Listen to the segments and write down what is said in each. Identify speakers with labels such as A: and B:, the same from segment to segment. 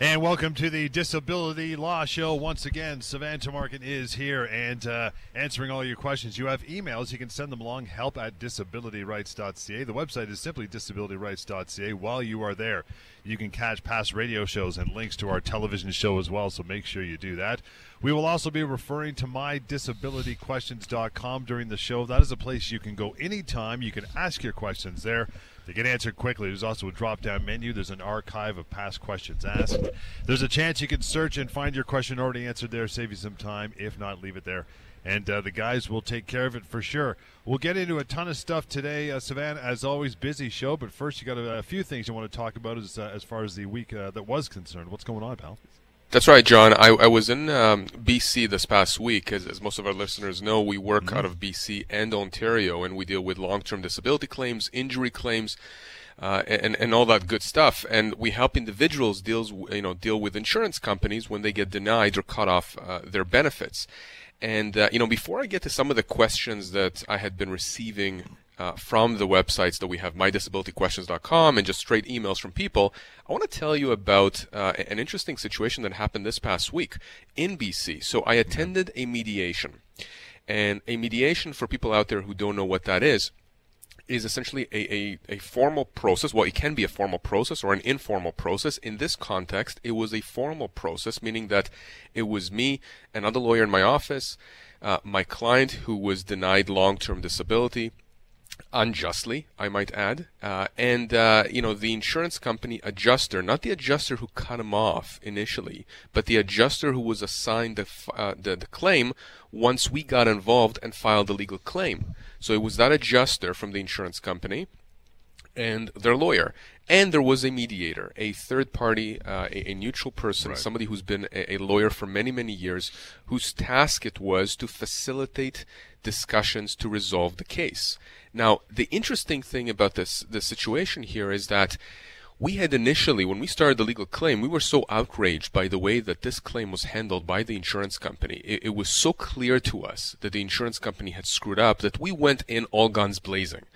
A: And welcome to the Disability Law Show. Once again, Sivan Tumarkin is here and uh, answering all your questions. You have emails. You can send them along, help at disabilityrights.ca. The website is simply disabilityrights.ca. While you are there, you can catch past radio shows and links to our television show as well, so make sure you do that. We will also be referring to mydisabilityquestions.com during the show. That is a place you can go anytime. You can ask your questions there. They get answered quickly. There's also a drop down menu. There's an archive of past questions asked. There's a chance you can search and find your question already answered there, save you some time. If not, leave it there. And uh, the guys will take care of it for sure. We'll get into a ton of stuff today. Uh, Savannah, as always, busy show, but first you got a, a few things you want to talk about as, uh, as far as the week uh, that was concerned. What's going on, pal?
B: That's right, John. I, I was in um, BC this past week. As, as, most of our listeners know, we work mm-hmm. out of BC and Ontario, and we deal with long-term disability claims, injury claims, uh, and and all that good stuff. And we help individuals deals you know deal with insurance companies when they get denied or cut off uh, their benefits. And uh, you know, before I get to some of the questions that I had been receiving uh, from the websites that we have, mydisabilityquestions.com, and just straight emails from people, I want to tell you about uh, an interesting situation that happened this past week in BC. So I attended a mediation. And a mediation, for people out there who don't know what that is, is essentially a, a, a, formal process. Well, it can be a formal process or an informal process. In this context, it was a formal process, meaning that it was me, another lawyer in my office, uh, my client who was denied long term disability, unjustly, I might add. Uh, and, uh, you know, the insurance company adjuster, not the adjuster who cut him off initially, but the adjuster who was assigned the, uh, the, the, claim once we got involved and filed the legal claim. So it was that adjuster from the insurance company and their lawyer. And there was a mediator, a third party, uh, a, a, neutral person, right. somebody who's been a, a, lawyer for many, many years, whose task it was to facilitate discussions to resolve the case. Now, the interesting thing about this, the situation here is that we had initially, when we started the legal claim, we were so outraged by the way that this claim was handled by the insurance company. It, it was so clear to us that the insurance company had screwed up that we went in all guns blazing.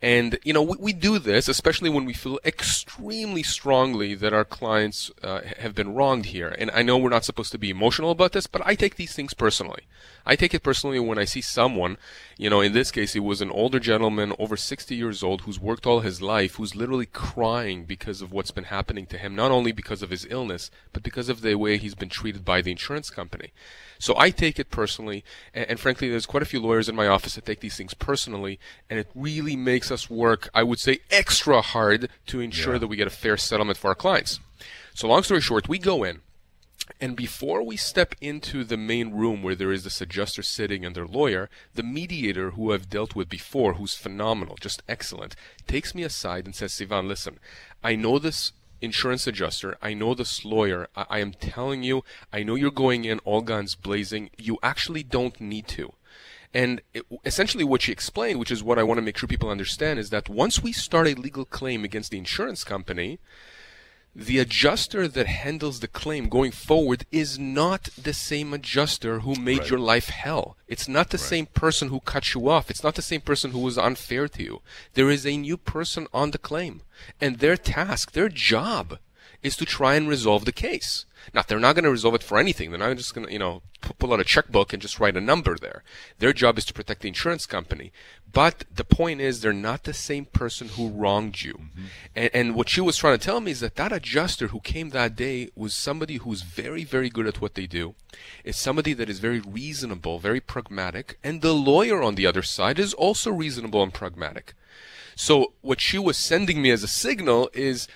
B: And, you know, we, we, do this, especially when we feel extremely strongly that our clients uh, have been wronged here. And I know we're not supposed to be emotional about this, but I take these things personally. I take it personally when I see someone, you know, in this case, it was an older gentleman over 60 years old who's worked all his life, who's literally crying because of what's been happening to him, not only because of his illness, but because of the way he's been treated by the insurance company. So I take it personally, and, and, frankly, there's quite a few lawyers in my office that take these things personally, and it really makes us work, I would say, extra hard to ensure yeah. that we get a fair settlement for our clients. So long story short, we go in, and before we step into the main room where there is this adjuster sitting and their lawyer, the mediator who I've dealt with before, who's phenomenal, just excellent, takes me aside and says, Sivan, listen, I know this insurance adjuster. I know this lawyer. I, I am telling you, I know you're going in all guns blazing. You actually don't need to. And it, essentially, what she explained, which is what I want to make sure people understand, is that once we start a legal claim against the insurance company, the adjuster that handles the claim going forward is not the same adjuster who made right. your life hell. It's not the right. same person who cut you off. It's not the same person who was unfair to you. There is a new person on the claim. And their task, their job, is to try and resolve the case. Now, they're not going to resolve it for anything. They're not just going to, you know, pull out a checkbook and just write a number there. Their job is to protect the insurance company. But the point is, they're not the same person who wronged you. Mm-hmm. And, and what she was trying to tell me is that that adjuster who came that day was somebody who's very, very good at what they do. It's somebody that is very reasonable, very pragmatic. And the lawyer on the other side is also reasonable and pragmatic. So what she was sending me as a signal is,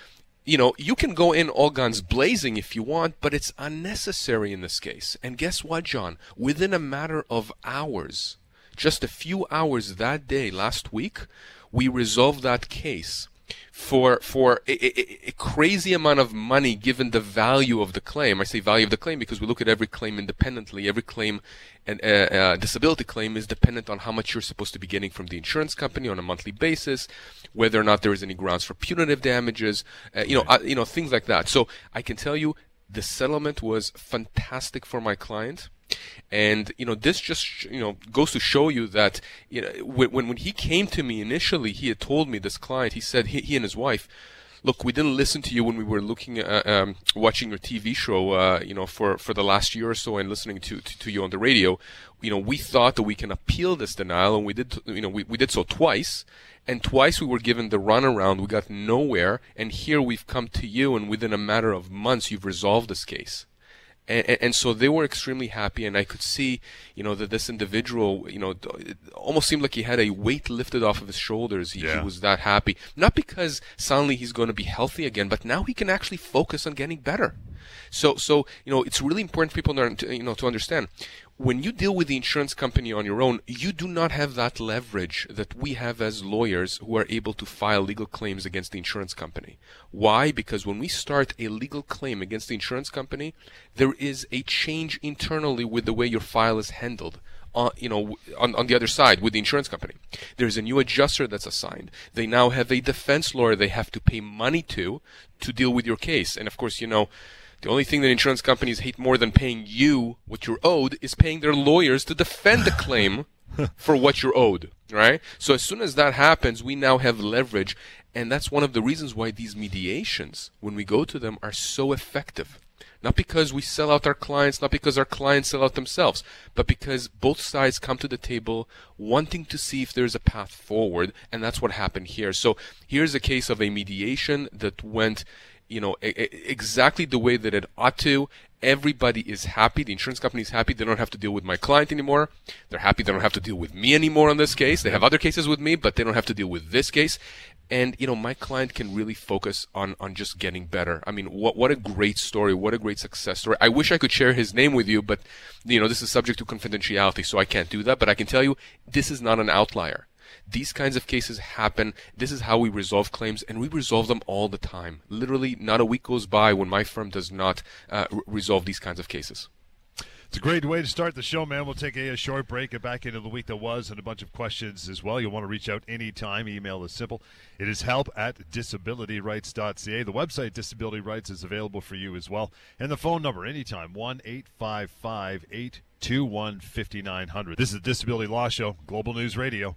B: you know, you can go in all guns blazing if you want, but it's unnecessary in this case. And guess what, John? Within a matter of hours, just a few hours that day last week, we resolved that case. For for a, a, a, crazy amount of money given the value of the claim. I say value of the claim because we look at every claim independently. Every claim and uh, uh, disability claim is dependent on how much you're supposed to be getting from the insurance company on a monthly basis, whether or not there is any grounds for punitive damages, uh, you know, uh, you know things like that. So I can tell you the settlement was fantastic for my client. And you know this just you know goes to show you that you know when when he came to me initially, he had told me this client. He said he, he and his wife, look, we didn't listen to you when we were looking at um, watching your TV show, uh, you know, for for the last year or so, and listening to, to, to you on the radio. You know, we thought that we can appeal this denial, and we did. You know, we we did so twice, and twice we were given the runaround. We got nowhere, and here we've come to you, and within a matter of months, you've resolved this case. And, and, so they were extremely happy, and I could see, you know, that this individual, you know, almost seemed like he had a weight lifted off of his shoulders. He, yeah. he was that happy, not because suddenly he's going to be healthy again, but now he can actually focus on getting better. So, so you know, it's really important for people to, you know to understand when you deal with the insurance company on your own, you do not have that leverage that we have as lawyers who are able to file legal claims against the insurance company. Why? Because when we start a legal claim against the insurance company, there is a change internally with the way your file is handled. Uh, you know, on, on the other side with the insurance company. There's a new adjuster that's assigned. They now have a defense lawyer they have to pay money to to deal with your case. And of course, you know, the only thing that insurance companies hate more than paying you what you're owed is paying their lawyers to defend the claim for what you're owed, right? So as soon as that happens, we now have leverage, and that's one of the reasons why these mediations, when we go to them, are so effective. Not because we sell out our clients, not because our clients sell out themselves, but because both sides come to the table wanting to see if there's a path forward, and that's what happened here. So here's a case of a mediation that went you know, exactly the way that it ought to. Everybody is happy. The insurance company is happy. They don't have to deal with my client anymore. They're happy they don't have to deal with me anymore on this case. They have other cases with me, but they don't have to deal with this case. And, you know, my client can really focus on, on just getting better. I mean, what, what a great story. What a great success story. I wish I could share his name with you, but, you know, this is subject to confidentiality, so I can't do that. But I can tell you, this is not an outlier. These kinds of cases happen. This is how we resolve claims, and we resolve them all the time. Literally, not a week goes by when my firm does not uh, r- resolve these kinds of cases.
A: It's a great way to start the show, man. We'll take a, a, short break, get back into the week that was, and a bunch of questions as well. You'll want to reach out anytime. Email is simple. It is help at disabilityrights.ca. The website Disability Rights is available for you as well. And the phone number anytime, 1 855 821 5900. This is the Disability Law Show, Global News Radio.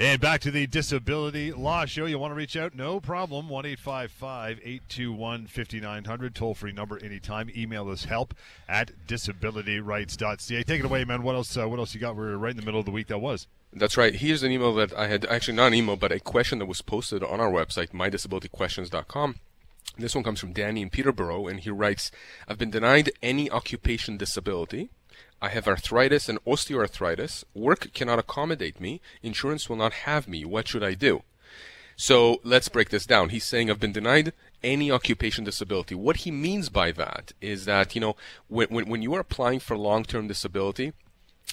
A: And back to the Disability Law Show. You want to reach out? No problem. 1 821 5900. Toll free number anytime. Email us help at disabilityrights.ca. Take it away, man. What else uh, What else you got? We're right in the middle of the week that was.
B: That's right. Here's an email that I had, actually, not an email, but a question that was posted on our website, mydisabilityquestions.com. This one comes from Danny in Peterborough, and he writes I've been denied any occupation disability I have arthritis and osteoarthritis. Work cannot accommodate me. Insurance will not have me. What should I do? So let's break this down. He's saying I've been denied any occupation disability. What he means by that is that, you know, when, when, when you are applying for long-term disability,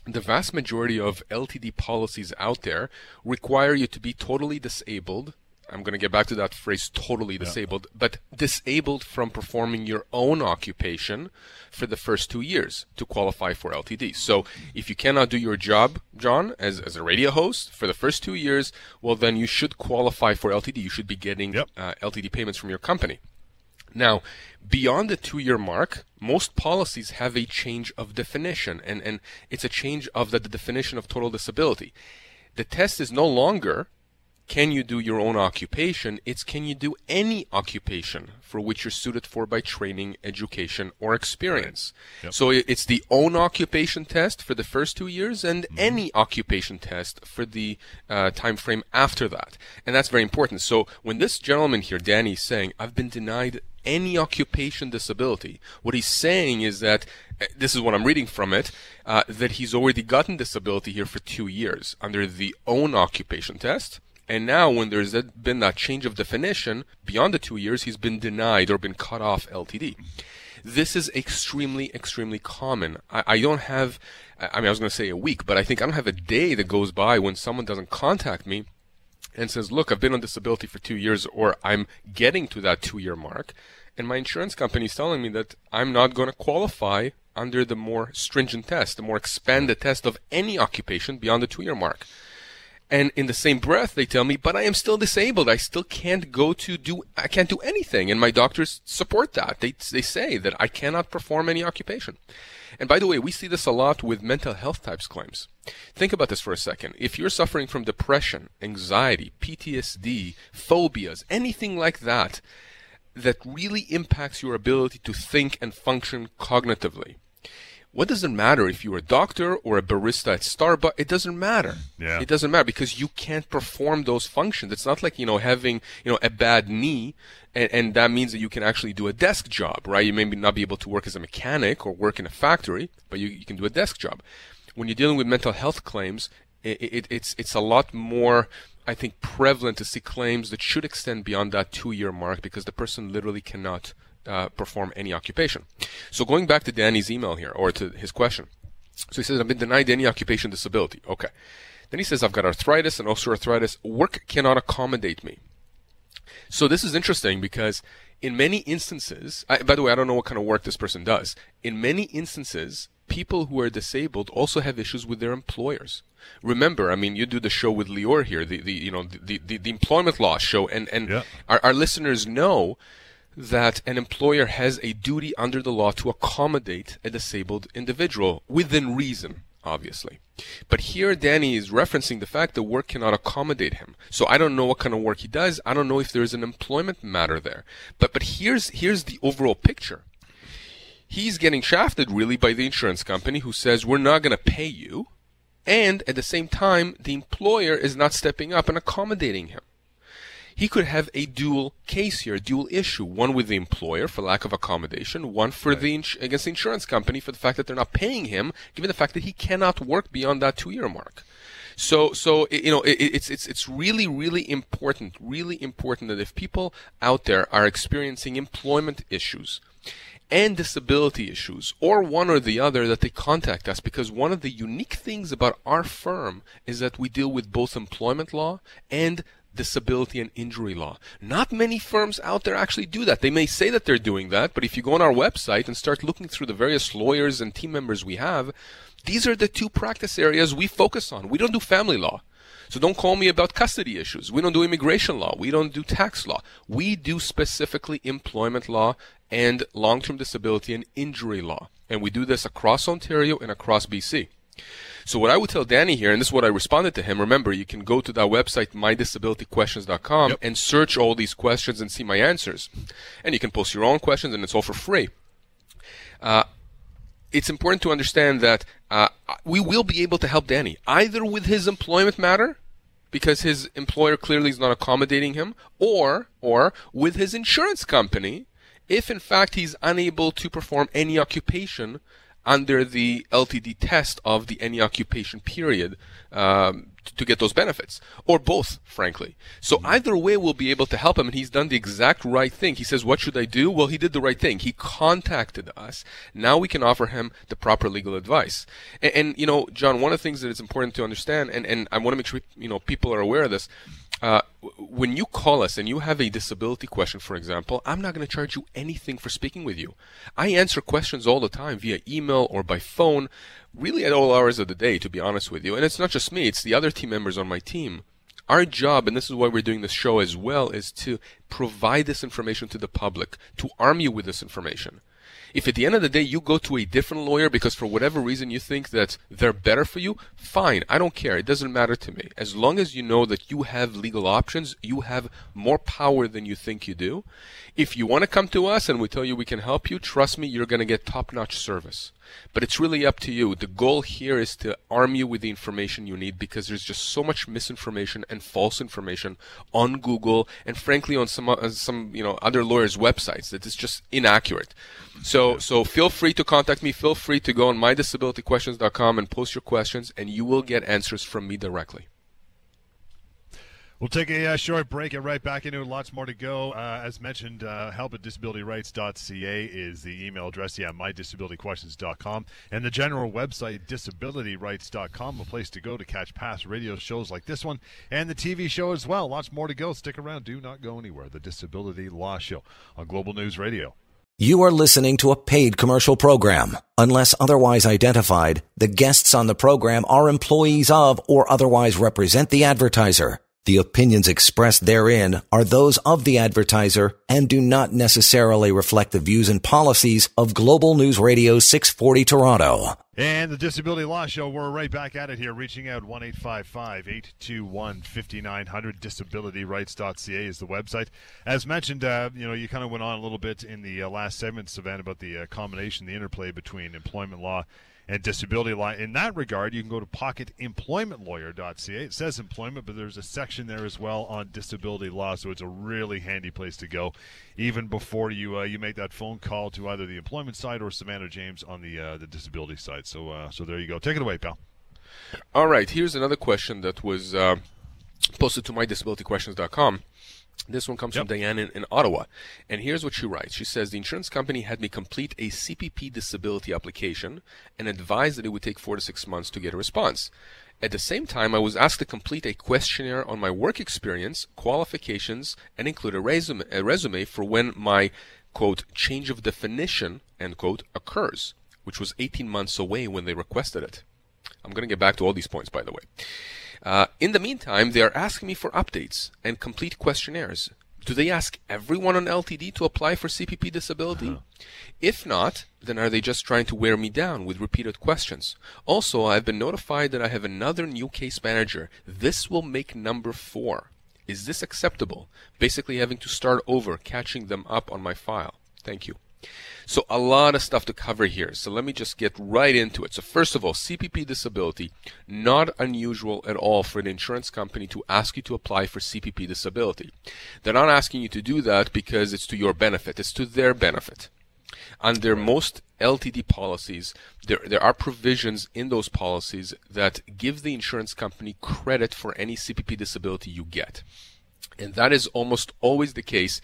B: the vast majority of LTD policies out there require you to be totally disabled I'm going to get back to that phrase totally disabled, yeah. but disabled from performing your own occupation for the first two years to qualify for LTD. So if you cannot do your job, John, as, as a radio host for the first two years, well, then you should qualify for LTD. You should be getting yep. uh, LTD payments from your company. Now, beyond the two year mark, most policies have a change of definition, and, and it's a change of the, the definition of total disability. The test is no longer can you do your own occupation? It's can you do any occupation for which you're suited for by training, education, or experience. Right. Yep. So it's the own occupation test for the first two years and mm-hmm. any occupation test for the uh, time frame after that. And that's very important. So when this gentleman here, Danny, is saying, I've been denied any occupation disability. What he's saying is that uh, this is what I'm reading from it, uh, that he's already gotten disability here for two years under the own occupation test. And now, when there's been that change of definition beyond the two years, he's been denied or been cut off LTD. This is extremely, extremely common. I, I don't have, I mean, I was going to say a week, but I think I don't have a day that goes by when someone doesn't contact me and says, look, I've been on disability for two years or I'm getting to that two year mark. And my insurance company is telling me that I'm not going to qualify under the more stringent test, the more expanded test of any occupation beyond the two year mark. And in the same breath, they tell me, but I am still disabled. I still can't go to do, I can't do anything. And my doctors support that. They, they say that I cannot perform any occupation. And by the way, we see this a lot with mental health types claims. Think about this for a second. If you're suffering from depression, anxiety, PTSD, phobias, anything like that, that really impacts your ability to think and function cognitively, what does it matter if you're a doctor or a barista at Starbucks? It doesn't matter.
A: Yeah.
B: It doesn't matter because you can't perform those functions. It's not like, you know, having, you know, a bad knee and, and that means that you can actually do a desk job, right? You may not be able to work as a mechanic or work in a factory, but you, you can do a desk job. When you're dealing with mental health claims, it, it, it's, it's a lot more, I think, prevalent to see claims that should extend beyond that two year mark because the person literally cannot uh, perform any occupation. So going back to Danny's email here, or to his question. So he says, I've been denied any occupation disability. Okay. Then he says, I've got arthritis and osteoarthritis. Work cannot accommodate me. So this is interesting because in many instances, I, by the way, I don't know what kind of work this person does. In many instances, people who are disabled also have issues with their employers. Remember, I mean, you do the show with Lior here, the, the you know the, the, the employment law show, and and
A: yeah.
B: our, our listeners know that an employer has a duty under the law to accommodate a disabled individual within reason, obviously. But here Danny is referencing the fact that work cannot accommodate him. So I don't know what kind of work he does. I don't know if there's an employment matter there. But but here's here's the overall picture. He's getting shafted really by the insurance company who says we're not going to pay you. And at the same time, the employer is not stepping up and accommodating him he could have a dual case here, a dual issue, one with the employer for lack of accommodation, one for right. the ins- against the insurance company for the fact that they're not paying him, given the fact that he cannot work beyond that two-year mark. So, so you know, it, it's it's it's really really important, really important that if people out there are experiencing employment issues and disability issues, or one or the other, that they contact us because one of the unique things about our firm is that we deal with both employment law and disability and injury law. Not many firms out there actually do that. They may say that they're doing that, but if you go on our website and start looking through the various lawyers and team members we have, these are the two practice areas we focus on. We don't do family law. So don't call me about custody issues. We don't do immigration law. We don't do tax law. We do specifically employment law and long-term disability and injury law. And we do this across Ontario and across BC. So what I would tell Danny here, and this is what I responded to him. Remember, you can go to that website, mydisabilityquestions.com, yep. and search all these questions and see my answers. And you can post your own questions, and it's all for free. Uh, it's important to understand that uh, we will be able to help Danny either with his employment matter because his employer clearly is not accommodating him, or or with his insurance company if in fact he's unable to perform any occupation under the LTD test of the any occupation period um, to get those benefits, or both, frankly. So mm-hmm. either way, we'll be able to help him, and he's done the exact right thing. He says, "What should I do?" Well, he did the right thing. He contacted us. Now we can offer him the proper legal advice. And, and you know, John, one of the things that it's important to understand, and, and I want to make sure you know people are aware of this. Uh, when you call us and you have a disability question, for example, I'm not going to charge you anything for speaking with you. I answer questions all the time via email or by phone, really at all hours of the day, to be honest with you. And it's not just me, it's the other team members on my team. Our job, and this is why we're doing this show as well, is to provide this information to the public, to arm you with this information. If at the end of the day you go to a different lawyer because for whatever reason you think that they're better for you, fine. I don't care. It doesn't matter to me. As long as you know that you have legal options, you have more power than you think you do. If you want to come to us and we tell you we can help you, trust me, you're going to get top notch service. But it's really up to you. The goal here is to arm you with the information you need because there's just so much misinformation and false information on Google and frankly on some uh, some you know other lawyers' websites that is just inaccurate. So so feel free to contact me. Feel free to go on mydisabilityquestions.com and post your questions, and you will get answers from me directly.
A: We'll take a uh, short break and right back into it. Lots more to go. Uh, as mentioned, uh, help at disabilityrights.ca is the email address. Yeah, mydisabilityquestions.com. And the general website, disabilityrights.com, a place to go to catch past radio shows like this one and the TV show as well. Lots more to go. Stick around. Do not go anywhere. The Disability Law Show on Global News Radio.
C: You are listening to a paid commercial program. Unless otherwise identified, the guests on the program are employees of or otherwise represent the advertiser. The opinions expressed therein are those of the advertiser and do not necessarily reflect the views and policies of Global News Radio 640 Toronto.
A: And the Disability Law Show, we're right back at it here, reaching out 1 821 5900. Disabilityrights.ca is the website. As mentioned, uh, you know, you kind of went on a little bit in the uh, last segment, Savannah, about the uh, combination, the interplay between employment law and disability law. In that regard, you can go to pocketemploymentlawyer.ca. It says employment, but there's a section there as well on disability law, so it's a really handy place to go, even before you uh, you make that phone call to either the employment side or Savannah James on the uh, the disability side. So uh, so there you go. Take it away, pal.
B: All right. Here's another question that was uh, posted to mydisabilityquestions.com. This one comes yep. from Diane in, in, Ottawa. And here's what she writes. She says, The insurance company had me complete a CPP disability application and advised that it would take four to six months to get a response. At the same time, I was asked to complete a questionnaire on my work experience, qualifications, and include a resume, a resume for when my, quote, change of definition, end quote, occurs, which was 18 months away when they requested it. I'm going to get back to all these points, by the way. Uh, in the meantime, they are asking me for updates and complete questionnaires. Do they ask everyone on LTD to apply for CPP disability? Uh-huh. If not, then are they just trying to wear me down with repeated questions? Also, I've been notified that I have another new case manager. This will make number four. Is this acceptable? Basically, having to start over, catching them up on my file. Thank you. So a lot of stuff to cover here. So let me just get right into it. So first of all, CPP disability, not unusual at all for an insurance company to ask you to apply for CPP disability. They're not asking you to do that because it's to your benefit. It's to their benefit. Under most LTD policies, there, there are provisions in those policies that give the insurance company credit for any CPP disability you get. And that is almost always the case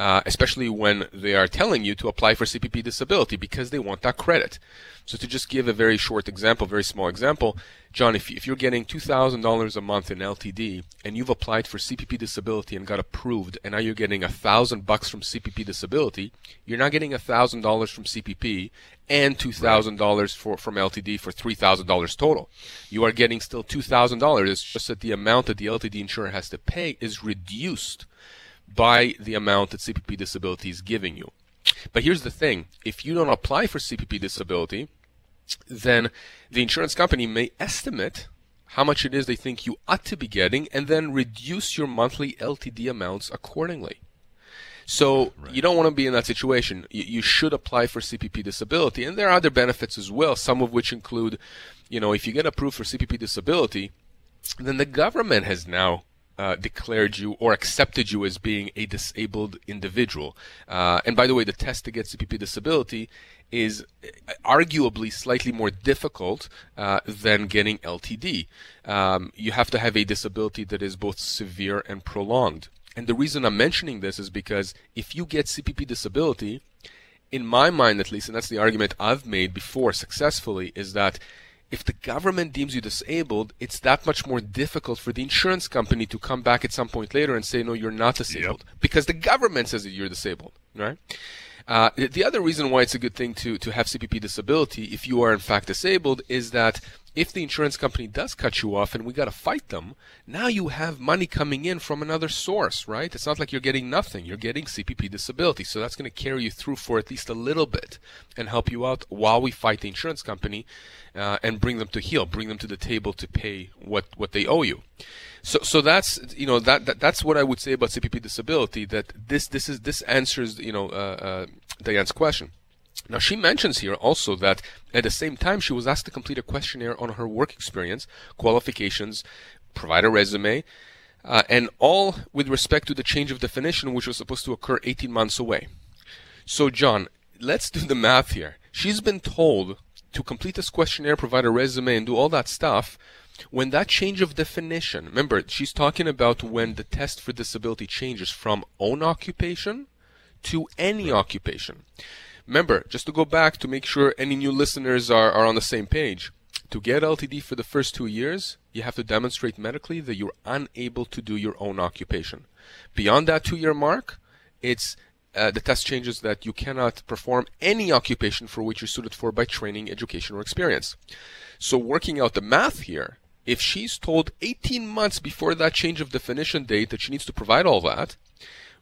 B: uh, especially when they are telling you to apply for CPP disability because they want that credit. So to just give a very short example, very small example, John, if, if you're getting $2,000 a month in LTD and you've applied for CPP disability and got approved and now you're getting a thousand bucks from CPP disability, you're not getting a thousand dollars from CPP and $2,000 for, from LTD for $3,000 total. You are getting still $2,000. It's just that the amount that the LTD insurer has to pay is reduced by the amount that CPP disability is giving you. But here's the thing if you don't apply for CPP disability, then the insurance company may estimate how much it is they think you ought to be getting and then reduce your monthly LTD amounts accordingly. So right. you don't want to be in that situation. You, you, should apply for CPP disability, and there are other benefits as well. Some of which include, you know, if you get approved for CPP disability, then the government has now uh, declared you or accepted you as being a disabled individual. Uh, and by the way, the test to get CPP disability is arguably slightly more difficult uh, than getting LTD. Um, you have to have a disability that is both severe and prolonged. And the reason I'm mentioning this is because if you get CPP disability, in my mind at least, and that's the argument I've made before successfully, is that if the government deems you disabled, it's that much more difficult for the insurance company to come back at some point later and say, no, you're not disabled. Yep. Because the government says that you're disabled, right? Uh, the other reason why it's a good thing to, to have CPP disability, if you are in fact disabled, is that if the insurance company does cut you off and we got to fight them, now you have money coming in from another source, right? It's not like you're getting nothing. You're getting CPP disability. So that's going to carry you through for at least a little bit and help you out while we fight the insurance company uh, and bring them to heel, bring them to the table to pay what, what they owe you. So, so that's you know that, that that's what I would say about CPP disability. That this this is this answers you know uh, uh, Diane's question. Now, she mentions here also that at the same time, she was asked to complete a questionnaire on her work experience, qualifications, provide a resume, uh, and all with respect to the change of definition, which was supposed to occur 18 months away. So, John, let's do the math here. She's been told to complete this questionnaire, provide a resume, and do all that stuff. When that change of definition, remember, she's talking about when the test for disability changes from own occupation to any occupation. Remember, just to go back to make sure any new listeners are, are on the same page, to get LTD for the first two years, you have to demonstrate medically that you're unable to do your own occupation. Beyond that two year mark, it's uh, the test changes that you cannot perform any occupation for which you're suited for by training, education, or experience. So, working out the math here, if she's told 18 months before that change of definition date that she needs to provide all that,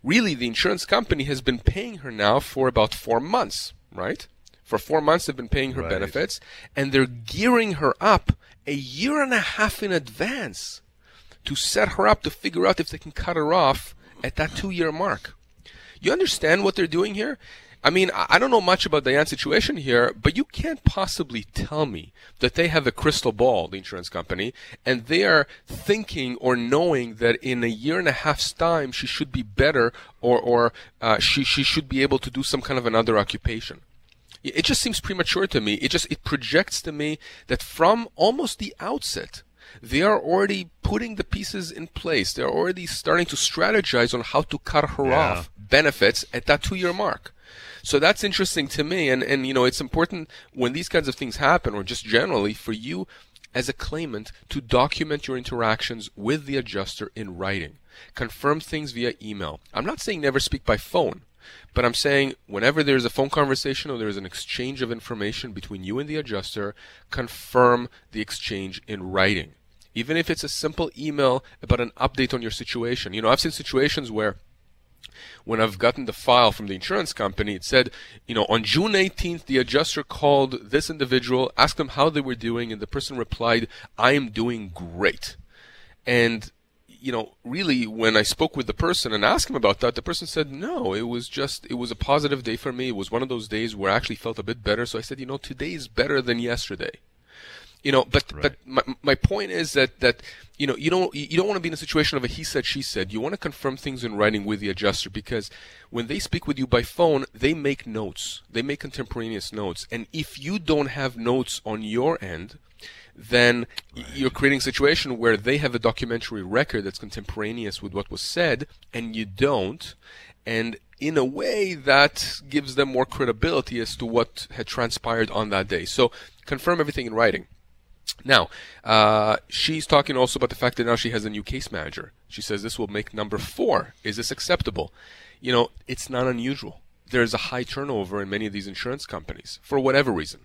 B: really the insurance company has been paying her now for about four months, right? For four months, they've been paying her right. benefits, and they're gearing her up a year and a half in advance to set her up to figure out if they can cut her off at that two year mark. You understand what they're doing here? I mean, I don't know much about Diane's situation here, but you can't possibly tell me that they have a crystal ball, the insurance company, and they are thinking or knowing that in a year and a half's time she should be better or, or uh, she, she should be able to do some kind of another occupation. It just seems premature to me. It just, it projects to me that from almost the outset, they are already putting the pieces in place. They're already starting to strategize on how to cut her yeah. off benefits at that two year mark. So that's interesting to me. And, and, you know, it's important when these kinds of things happen, or just generally, for you as a claimant to document your interactions with the adjuster in writing. Confirm things via email. I'm not saying never speak by phone, but I'm saying whenever there's a phone conversation or there's an exchange of information between you and the adjuster, confirm the exchange in writing. Even if it's a simple email about an update on your situation. You know, I've seen situations where when I've gotten the file from the insurance company, it said, you know, on June 18th, the adjuster called this individual, asked them how they were doing, and the person replied, I am doing great. And, you know, really, when I spoke with the person and asked him about that, the person said, no, it was just, it was a positive day for me. It was one of those days where I actually felt a bit better. So I said, you know, today is better than yesterday. You know, but right. but my, my point is that that you know you don't you don't want to be in a situation of a he said she said. You want to confirm things in writing with the adjuster because when they speak with you by phone, they make notes. They make contemporaneous notes, and if you don't have notes on your end, then right. you're creating a situation where they have a documentary record that's contemporaneous with what was said, and you don't. And in a way, that gives them more credibility as to what had transpired on that day. So confirm everything in writing. Now, uh, she's talking also about the fact that now she has a new case manager. She says this will make number four. Is this acceptable? You know, it's not unusual. There's a high turnover in many of these insurance companies for whatever reason.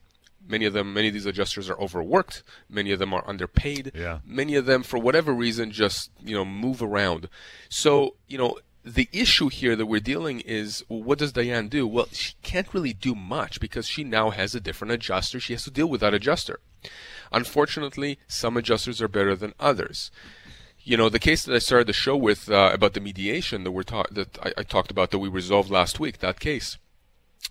B: Many of them, many of these adjusters are overworked. Many of them are underpaid.
A: Yeah.
B: Many of them, for whatever reason, just you know move around. So you know the issue here that we're dealing is well, what does Diane do? Well, she can't really do much because she now has a different adjuster. She has to deal with that adjuster. Unfortunately, some adjusters are better than others. You know, the case that I started the show with uh, about the mediation that we're ta- that I, I talked about that we resolved last week, that case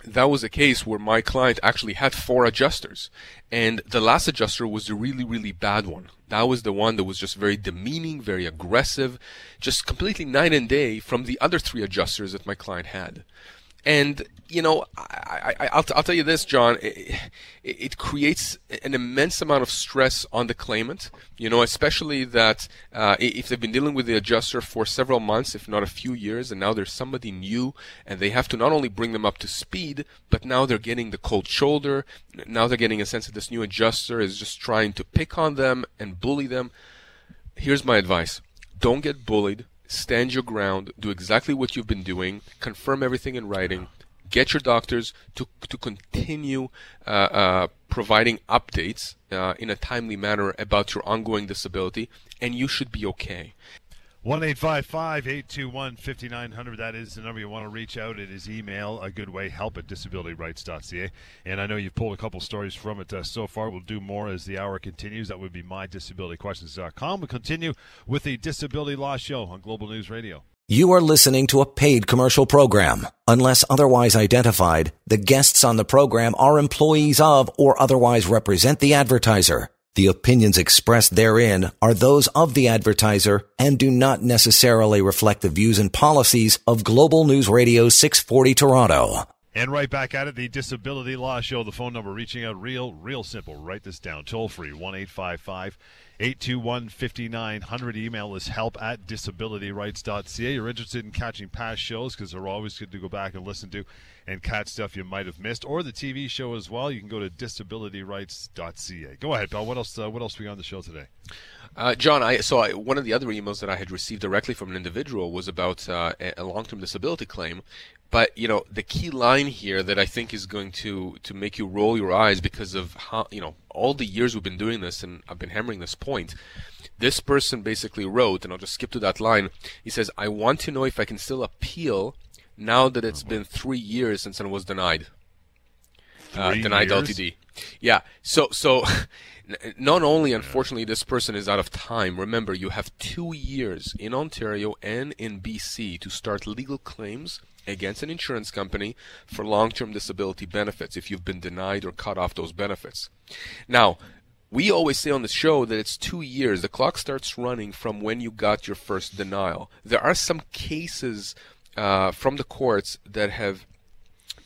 B: that was a case where my client actually had four adjusters and the last adjuster was the really really bad one that was the one that was just very demeaning very aggressive just completely night and day from the other three adjusters that my client had and you know, I, will I'll tell you this, John. It, it, creates an immense amount of stress on the claimant. You know, especially that uh, if they've been dealing with the adjuster for several months, if not a few years, and now there's somebody new, and they have to not only bring them up to speed, but now they're getting the cold shoulder. Now they're getting a sense that this new adjuster is just trying to pick on them and bully them. Here's my advice: don't get bullied stand your ground, do exactly what you've been doing, confirm everything in writing, get your doctors to, to continue uh, uh, providing updates uh, in a timely manner about your ongoing disability, and you should be okay.
A: One eight five five eight two one fifty nine hundred. That is the number you want to reach out. It is email a good way help at disabilityrights.ca. And I know you've pulled a couple stories from it uh, so far. We'll do more as the hour continues. That would be mydisabilityquestions.com. We'll continue with the Disability Law Show on Global News Radio.
C: You are listening to a paid commercial program. Unless otherwise identified, the guests on the program are employees of or otherwise represent the advertiser. The opinions expressed therein are those of the advertiser and do not necessarily reflect the views and policies of Global News Radio 640 Toronto.
A: And right back at it, the Disability Law Show. The phone number reaching out real, real simple. Write this down. Toll free, 1 855 821 5900. Email is help at disabilityrights.ca. You're interested in catching past shows because they're always good to go back and listen to and catch stuff you might have missed, or the TV show as well. You can go to disabilityrights.ca. Go ahead, Paul. What else? Uh, what else we on the show today?
B: Uh, John, I so one of the other emails that I had received directly from an individual was about uh, a long-term disability claim. But you know, the key line here that I think is going to to make you roll your eyes because of how you know all the years we've been doing this, and I've been hammering this point. This person basically wrote, and I'll just skip to that line. He says, "I want to know if I can still appeal now that it's been three years since I was denied." Uh, denied
A: years?
B: LTD. Yeah. So so not only unfortunately this person is out of time. Remember, you have two years in Ontario and in BC to start legal claims against an insurance company for long-term disability benefits if you've been denied or cut off those benefits. Now, we always say on the show that it's two years. The clock starts running from when you got your first denial. There are some cases uh, from the courts that have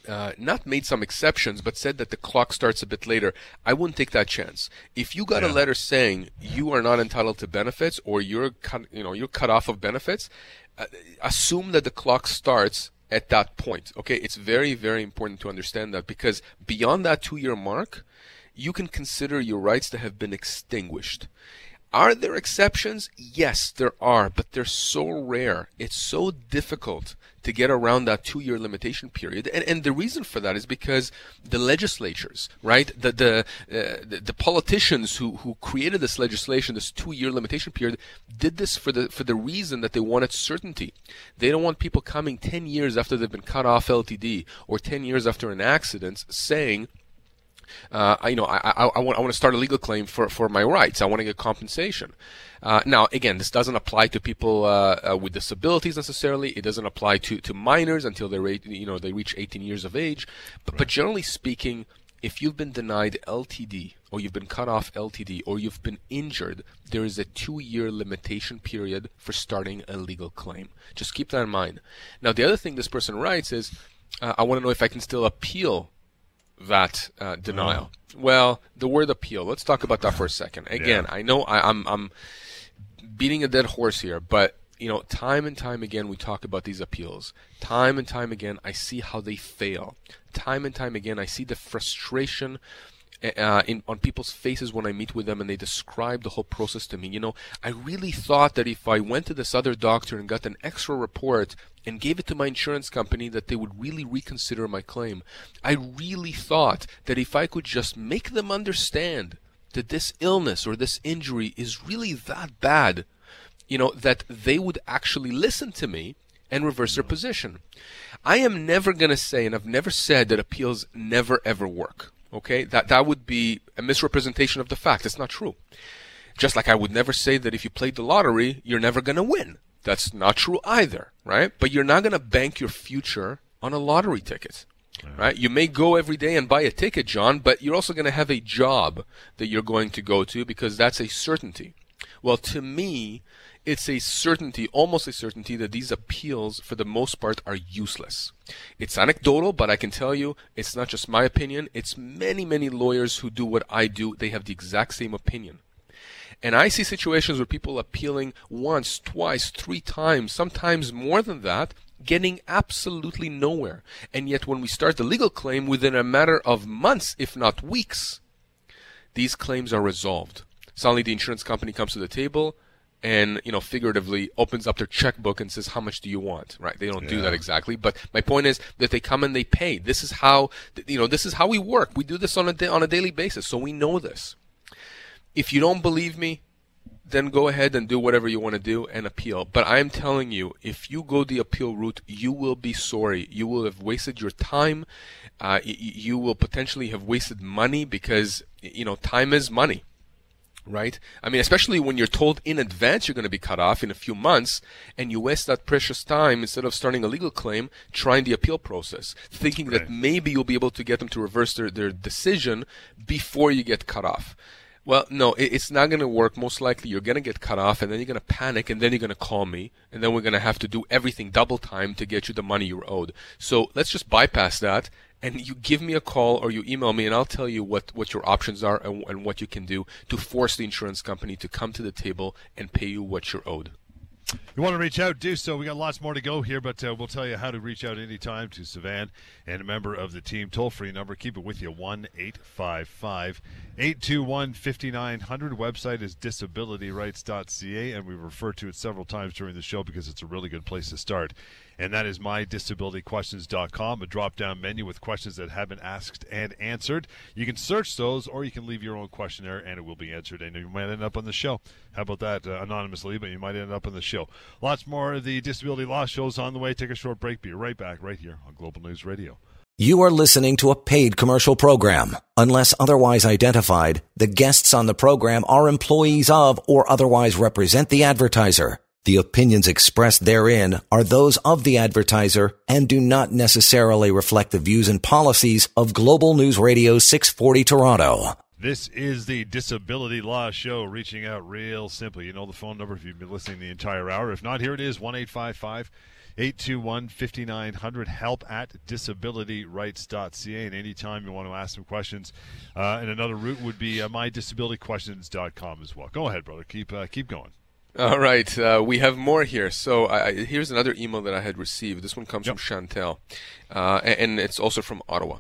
B: uh, not made some exceptions, but said that the clock starts a bit later. I wouldn't take that chance. If you got
A: Yeah.
B: a letter saying you are not entitled to benefits or you're cut, you know, you're cut off of benefits, uh, assume that the clock starts at that point. Okay, it's very, very important to understand that because beyond that two-year mark, you can consider your rights to have been extinguished. Are there exceptions? Yes, there are, but they're so rare. It's so difficult to get around that two-year limitation period, and and the reason for that is because the legislatures, right, the the uh, the, the politicians who who created this legislation, this two-year limitation period, did this for the for the reason that they wanted certainty. They don't want people coming ten years after they've been cut off LTD or ten years after an accident saying uh, I- you know, I, I, I, want, I want to start a legal claim for, for my rights. I want to get compensation. Uh, now, again, this doesn't apply to people uh, uh, with disabilities necessarily. It doesn't apply to, to minors until they rate, you know they reach 18 years of age. But, but generally speaking, if you've been denied LTD or you've been cut off LTD or you've been injured, there is a two-year limitation period for starting a legal claim. Just keep that in mind. Now, the other thing this person writes is, uh, I want to know if I can still appeal that uh, denial. Well, the word appeal. Let's talk about that for a second. Again,
A: Yeah.
B: I know I, I'm I'm beating a dead horse here, but you know, time and time again we talk about these appeals. Time and time again I see how they fail. Time and time again I see the frustration uh, in on people's faces when I meet with them and they describe the whole process to me. You know, I really thought that if I went to this other doctor and got an extra report and gave it to my insurance company that they would really reconsider my claim. I really thought that if I could just make them understand that this illness or this injury is really that bad, you know, that they would actually listen to me and reverse their mm. position. I am never going to say, and I've never said that appeals never ever work. Okay, that that would be a misrepresentation of the fact. It's not true. Just like I would never say that if you played the lottery, you're never going to win. That's not true either, right? But you're not going to bank your future on a lottery ticket, right? You may go every day and buy a ticket, John, but you're also going to have a job that you're going to go to because that's a certainty. Well, to me, it's a certainty, almost a certainty, that these appeals, for the most part, are useless. It's anecdotal, but I can tell you, it's not just my opinion. It's many, many lawyers who do what I do. They have the exact same opinion. And I see situations where people appealing once, twice, three times, sometimes more than that, getting absolutely nowhere. And yet, when we start the legal claim within a matter of months, if not weeks, these claims are resolved. Suddenly, the insurance company comes to the table and, you know, figuratively opens up their checkbook and says, "How much do you want?" Right? They don't do that exactly, but my point is that they come and they pay. This is how, you know, this is how we work. We do this on a da- on a daily basis, so we know this. If you don't believe me, then go ahead and do whatever you want to do and appeal. But I'm telling you, if you go the appeal route, you will be sorry. You will have wasted your time. Uh, you will potentially have wasted money because, you know, time is money. right? I mean, especially when you're told in advance you're going to be cut off in a few months, and you waste that precious time instead of starting a legal claim, trying the appeal process, thinking right. that maybe you'll be able to get them to reverse their, their decision before you get cut off. Well, no, it's not going to work. Most likely, you're going to get cut off, and then you're going to panic, and then you're going to call me, and then we're going to have to do everything double time to get you the money you're owed. So let's just bypass that and you give me a call or you email me and I'll tell you what, what your options are and, and what you can do to force the insurance company to come to the table and pay you what you're owed.
A: You want to reach out, do so. We got lots more to go here, but uh, we'll tell you how to reach out anytime to Sivan and a member of the team. Toll free number, keep it with you 1 855 821 5900. Website is disabilityrights.ca, and we refer to it several times during the show because it's a really good place to start and that is mydisabilityquestions.com, a drop down menu with questions that have been asked and answered. You can search those, or you can leave your own questionnaire, and it will be answered, and you might end up on the show. How about that, uh, anonymously, but you might end up on the show. Lots more of the Disability Law shows on the way. Take a short break. Be right back right here on Global News Radio.
C: You are listening to a paid commercial program. Unless otherwise identified, the guests on the program are employees of or otherwise represent the advertiser. The opinions expressed therein are those of the advertiser and do not necessarily reflect the views and policies of Global News Radio 640 Toronto.
A: This is the Disability Law Show, reaching out real simply. You know the phone number if you've been listening the entire hour. If not, here it is 1 821 5900 help at disabilityrights.ca and anytime you want to ask some questions uh, and another route would be uh, mydisabilityquestions.com as well go ahead brother keep uh, keep going
B: all right, uh, we have more here. So I, here's another email that I had received. This one comes yep. from Chantel, uh, and, and it's also from Ottawa.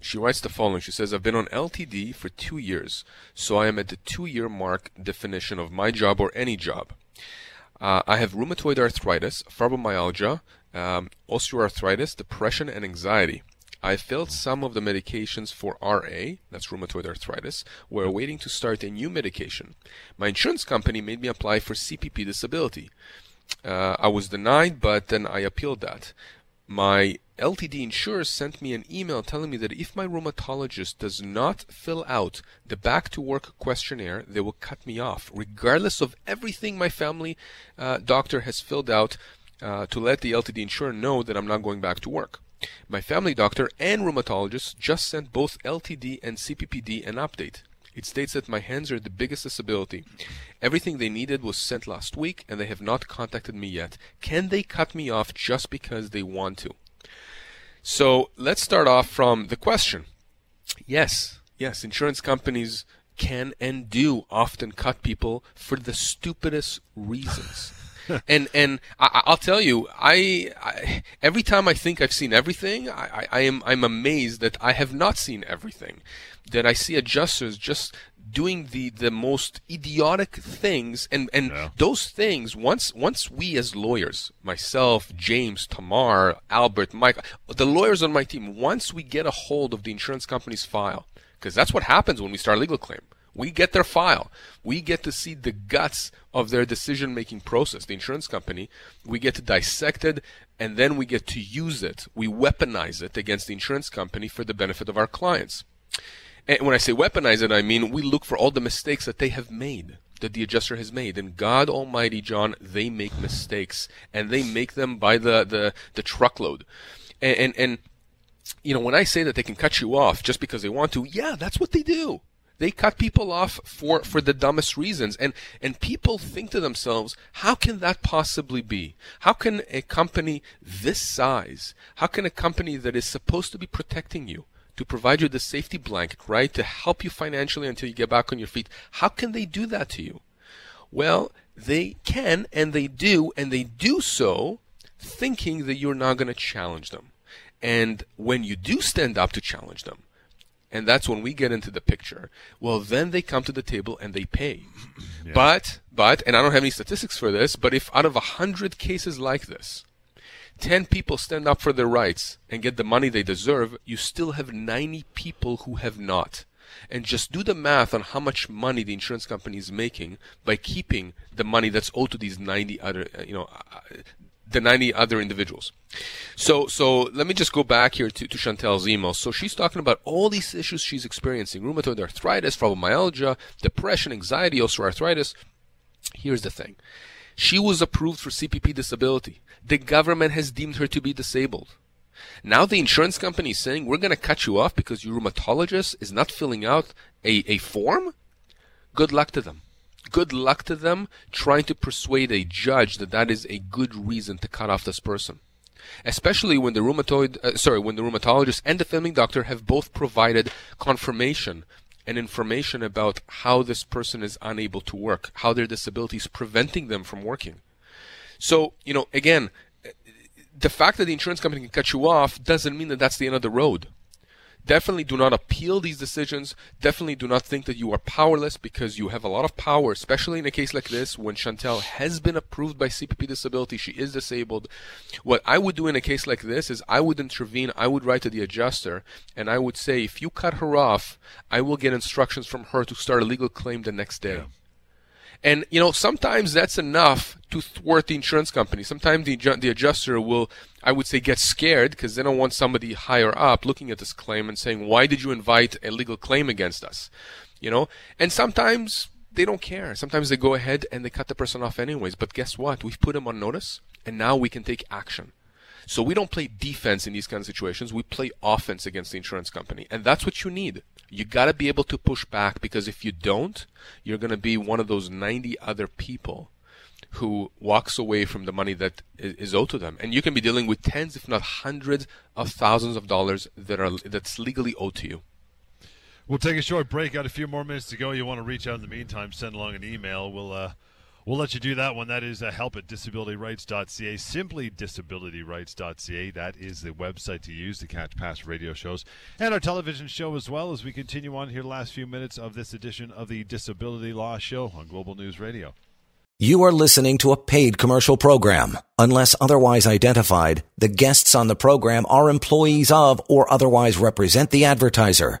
B: She writes the following. She says, I've been on LTD for two years, so I am at the two year mark definition of my job or any job. Uh, I have rheumatoid arthritis, fibromyalgia, um, osteoarthritis, depression, and anxiety. I filled some of the medications for RA, that's rheumatoid arthritis. We're waiting to start a new medication. My insurance company made me apply for CPP disability. Uh, I was denied, but then I appealed that. My LTD insurer sent me an email telling me that if my rheumatologist does not fill out the back to work questionnaire, they will cut me off, regardless of everything my family uh, doctor has filled out uh, to let the LTD insurer know that I'm not going back to work. My family doctor and rheumatologist just sent both LTD and CPPD an update. It states that my hands are the biggest disability. Everything they needed was sent last week and they have not contacted me yet. Can they cut me off just because they want to? So let's start off from the question. Yes, yes, insurance companies can and do often cut people for the stupidest reasons. and and I, will tell you, I, I, every time I think I've seen everything, I, I am I'm amazed that I have not seen everything. That I see adjusters just doing the the most idiotic things and and yeah. those things once once we as lawyers myself james tamar albert mike the lawyers on my team once we get a hold of the insurance company's file because that's what happens when we start a legal claim we get their file. We get to see the guts of their decision making process, the insurance company. We get to dissect it and then we get to use it. We weaponize it against the insurance company for the benefit of our clients. And when I say weaponize it, I mean we look for all the mistakes that they have made, that the adjuster has made. And God Almighty, John, they make mistakes and they make them by the, the, the truckload. And, and, and you know, when I say that they can cut you off just because they want to, yeah, that's what they do. They cut people off for, for the dumbest reasons. And, and people think to themselves, how can that possibly be? How can a company this size, how can a company that is supposed to be protecting you, to provide you the safety blanket, right? To help you financially until you get back on your feet. How can they do that to you? Well, they can and they do, and they do so thinking that you're not going to challenge them. And when you do stand up to challenge them, and that's when we get into the picture. Well, then they come to the table and they pay. Yeah. But, but, and I don't have any statistics for this, but if out of a hundred cases like this, 10 people stand up for their rights and get the money they deserve, you still have 90 people who have not. And just do the math on how much money the insurance company is making by keeping the money that's owed to these 90 other, uh, you know, uh, the 90 other individuals. So, so let me just go back here to, to Chantel's email. So she's talking about all these issues she's experiencing: rheumatoid arthritis, fibromyalgia, depression, anxiety, osteoarthritis. Here's the thing: she was approved for CPP disability. The government has deemed her to be disabled. Now the insurance company is saying we're going to cut you off because your rheumatologist is not filling out a, a form. Good luck to them good luck to them trying to persuade a judge that that is a good reason to cut off this person. Especially when the rheumatoid, uh, sorry, when the rheumatologist and the family doctor have both provided confirmation and information about how this person is unable to work, how their disability is preventing them from working. So, you know, again, the fact that the insurance company can cut you off doesn't mean that that's the end of the road. Definitely do not appeal these decisions. Definitely do not think that you are powerless because you have a lot of power, especially in a case like this when Chantel has been approved by CPP disability. She is disabled. What I would do in a case like this is I would intervene. I would write to the adjuster and I would say, if you cut her off, I will get instructions from her to start a legal claim the next day. Yeah. And you know, sometimes that's enough to thwart the insurance company. Sometimes the the adjuster will, I would say, get scared because they don't want somebody higher up looking at this claim and saying, "Why did you invite a legal claim against us?" You know, and sometimes they don't care. Sometimes they go ahead and they cut the person off anyways. But guess what? We've put them on notice, and now we can take action. So we don't play defense in these kind of situations. We play offense against the insurance company. And that's what you need. You got to be able to push back because if you don't, you're going to be one of those 90 other people who walks away from the money that is owed to them. And you can be dealing with tens, if not hundreds of thousands of dollars that are that's legally owed to you.
A: We'll take a short break. Got a few more minutes to go. You want to reach out in the meantime, send along an email. We'll uh, We'll let you do that one. That is uh, help at disabilityrights.ca. Simply disabilityrights.ca. That is the website to use to catch past radio shows and our television show as well as we continue on here last few minutes of this edition of the Disability Law Show on Global News Radio.
C: You are listening to a paid commercial program. Unless otherwise identified, the guests on the program are employees of or otherwise represent the advertiser.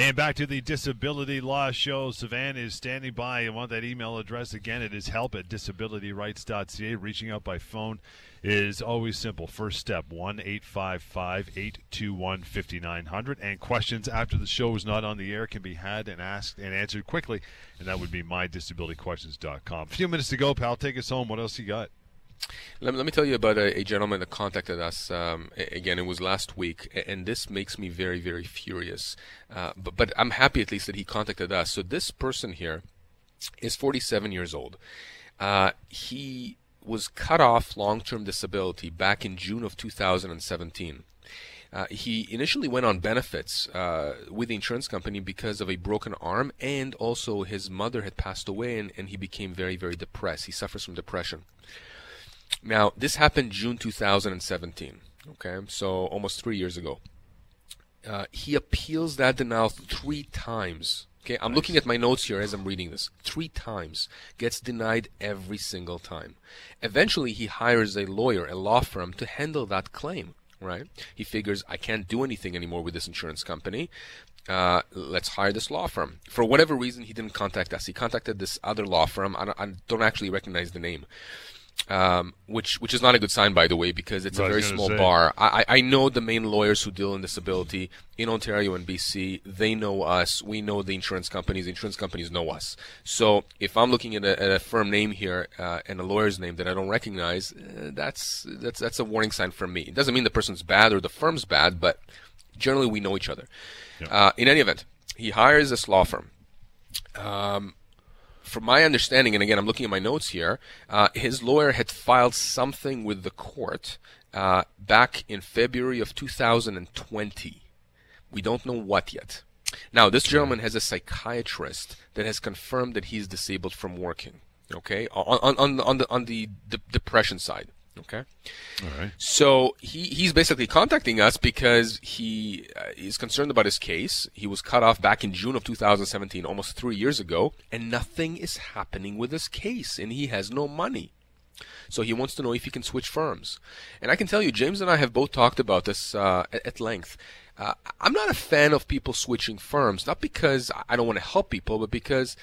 A: And back to the Disability Law Show. Sivan is standing by. I want that email address again. It is help at disabilityrights.ca. Reaching out by phone is always simple. First step 1 855 821 5900. And questions after the show is not on the air can be had and asked and answered quickly. And that would be mydisabilityquestions.com. A few minutes to go, pal. Take us home. What else you got?
B: Let, let me tell you about a, a gentleman that contacted us. Um, again, it was last week, and this makes me very, very furious. Uh, but, but I'm happy at least that he contacted us. So this person here is 47 years old. Uh, he was cut off long-term disability back in June of 2017. Uh, he initially went on benefits uh, with the insurance company because of a broken arm, and also his mother had passed away, and, and he became very, very depressed. He suffers from depression. Now, this happened June 2017. Okay, so almost three years ago. Uh, he appeals that denial three times. Okay, I'm nice. looking at my notes here as I'm reading this. Three times gets denied every single time. Eventually, he hires a lawyer, a law firm, to handle that claim. Right? He figures I can't do anything anymore with this insurance company. Uh, let's hire this law firm. For whatever reason, he didn't contact us. He contacted this other law firm. I don't, I don't actually recognize the name um, which which is not a good sign, by the way, because it's a very small say. bar. I, I know the main lawyers who deal in disability in Ontario and BC. They know us. We know the insurance companies. The insurance companies know us. So if I'm looking at a, at a firm name here uh, and a lawyer's name that I don't recognize, uh, that's that's that's a warning sign for me. It doesn't mean the person's bad or the firm's bad, but generally we know each other. Uh, in any event, he hires this law firm. Um, from my understanding, and again, I'm looking at my notes here, uh, his lawyer had filed something with the court uh, back in February of 2020. We don't know what yet. Now, this gentleman has a psychiatrist that has confirmed that he's disabled from working. Okay, on on on, on the on the depression side. Okay.
A: All right.
B: So he, he's basically contacting us because he uh, is concerned about his case. He was cut off back in June of 2017, almost three years ago, and nothing is happening with his case, and he has no money. So he wants to know if he can switch firms. And I can tell you, James and I have both talked about this uh, at, at, length. uh, I'm not a fan of people switching firms, not because I don't want to help people, but because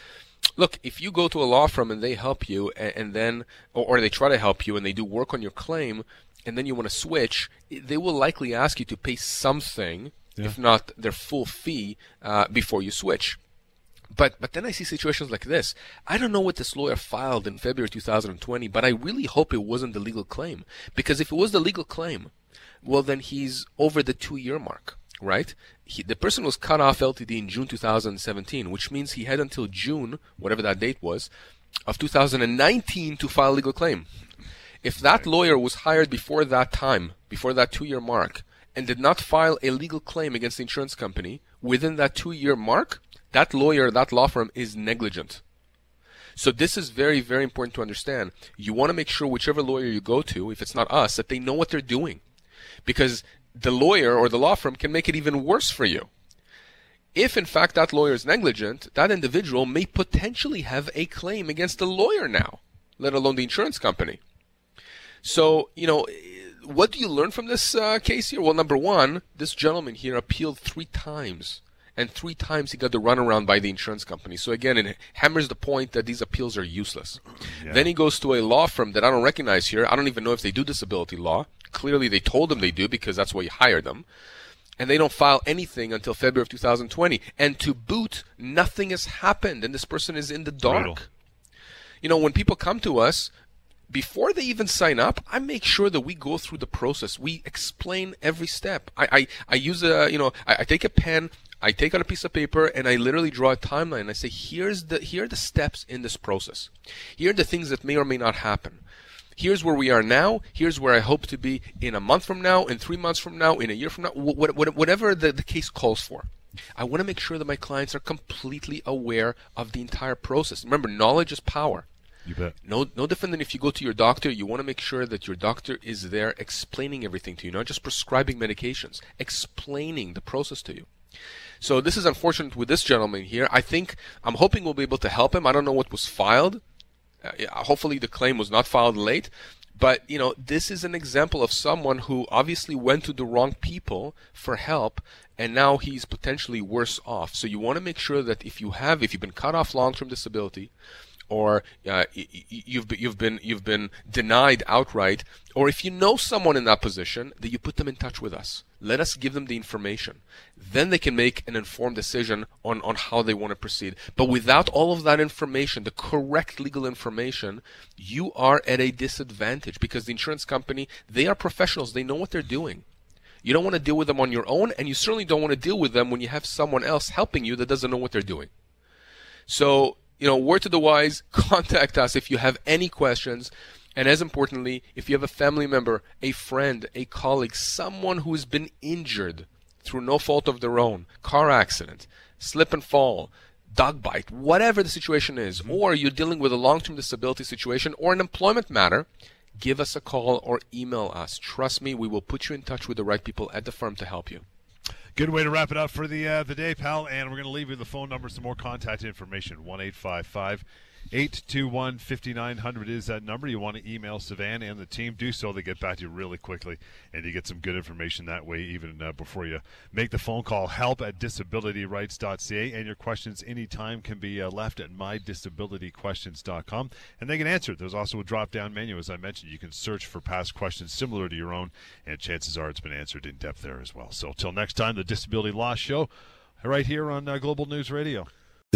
B: look, if you go to a law firm and they help you, and, and then, or, or, they try to help you and they do work on your claim, and then you want to switch, they will likely ask you to pay something, yeah. if not their full fee, uh, before you switch. But but then I see situations like this. I don't know what this lawyer filed in February 2020, but I really hope it wasn't the legal claim. Because if it was the legal claim, well then he's over the two year mark, right? He, the person was cut off LTD in June 2017, which means he had until June, whatever that date was, of 2019 to file a legal claim. If that lawyer was hired before that time, before that two year mark, and did not file a legal claim against the insurance company within that two year mark, that lawyer, that law firm is negligent. So this is very, very important to understand. You want to make sure whichever lawyer you go to, if it's not us, that they know what they're doing. Because the lawyer or the law firm can make it even worse for you. If in fact that lawyer is negligent, that individual may potentially have a claim against the lawyer now, let alone the insurance company. So, you know, what do you learn from this uh, case here? Well, number one, this gentleman here appealed three times and three times he got the runaround by the insurance company. So again, it hammers the point that these appeals are useless. Yeah. Then he goes to a law firm that I don't recognize here. I don't even know if they do disability law. Clearly, they told them they do because that's why you hire them. And they don't file anything until February of 2020. And to boot, nothing has happened, and this person is in the dark. Brutal. You know, when people come to us, before they even sign up, I make sure that we go through the process. We explain every step. I, I, I use a, you know, I, I take a pen, I take out a piece of paper and I literally draw a timeline. I say, here's the here are the steps in this process. Here are the things that may or may not happen. Here's where we are now. Here's where I hope to be in a month from now, in three months from now, in a year from now, whatever the, the case calls for. I want to make sure that my clients are completely aware of the entire process. Remember, knowledge is power.
A: You bet.
B: No, no different than if you go to your doctor. You want to make sure that your doctor is there explaining everything to you, not just prescribing medications, explaining the process to you. So this is unfortunate with this gentleman here. I think I'm hoping we'll be able to help him. I don't know what was filed. Uh, hopefully the claim was not filed late. But you know, this is an example of someone who obviously went to the wrong people for help, and now he's potentially worse off. So you want to make sure that if you have, if you've been cut off long-term disability, or uh, you've you've been you've been denied outright, or if you know someone in that position, that you put them in touch with us. Let us give them the information. Then they can make an informed decision on, on how they want to proceed. But without all of that information, the correct legal information, you are at a disadvantage because the insurance company, they are professionals. They know what they're doing. You don't want to deal with them on your own, and you certainly don't want to deal with them when you have someone else helping you that doesn't know what they're doing. So you know, word to the wise, contact us if you have any questions. And as importantly, if you have a family member, a friend, a colleague, someone who has been injured through no fault of their own, car accident, slip and fall, dog bite, whatever the situation is, mm-hmm. or you're dealing with a long term disability situation or an employment matter, give us a call or email us. Trust me, we will put you in touch with the right people at the firm to help you.
A: Good way to wrap it up for the uh, the day, pal. And we're going to leave you the phone number, some more contact information. One eight five five 821 5900 is that number. You want to email Sivan and the team, do so. They get back to you really quickly, and you get some good information that way, even uh, before you make the phone call. Help at disabilityrights.ca, and your questions anytime can be uh, left at mydisabilityquestions.com, and they can answer. It. There's also a drop down menu, as I mentioned. You can search for past questions similar to your own, and chances are it's been answered in depth there as well. So, till next time, the Disability Law Show, right here on uh, Global News Radio.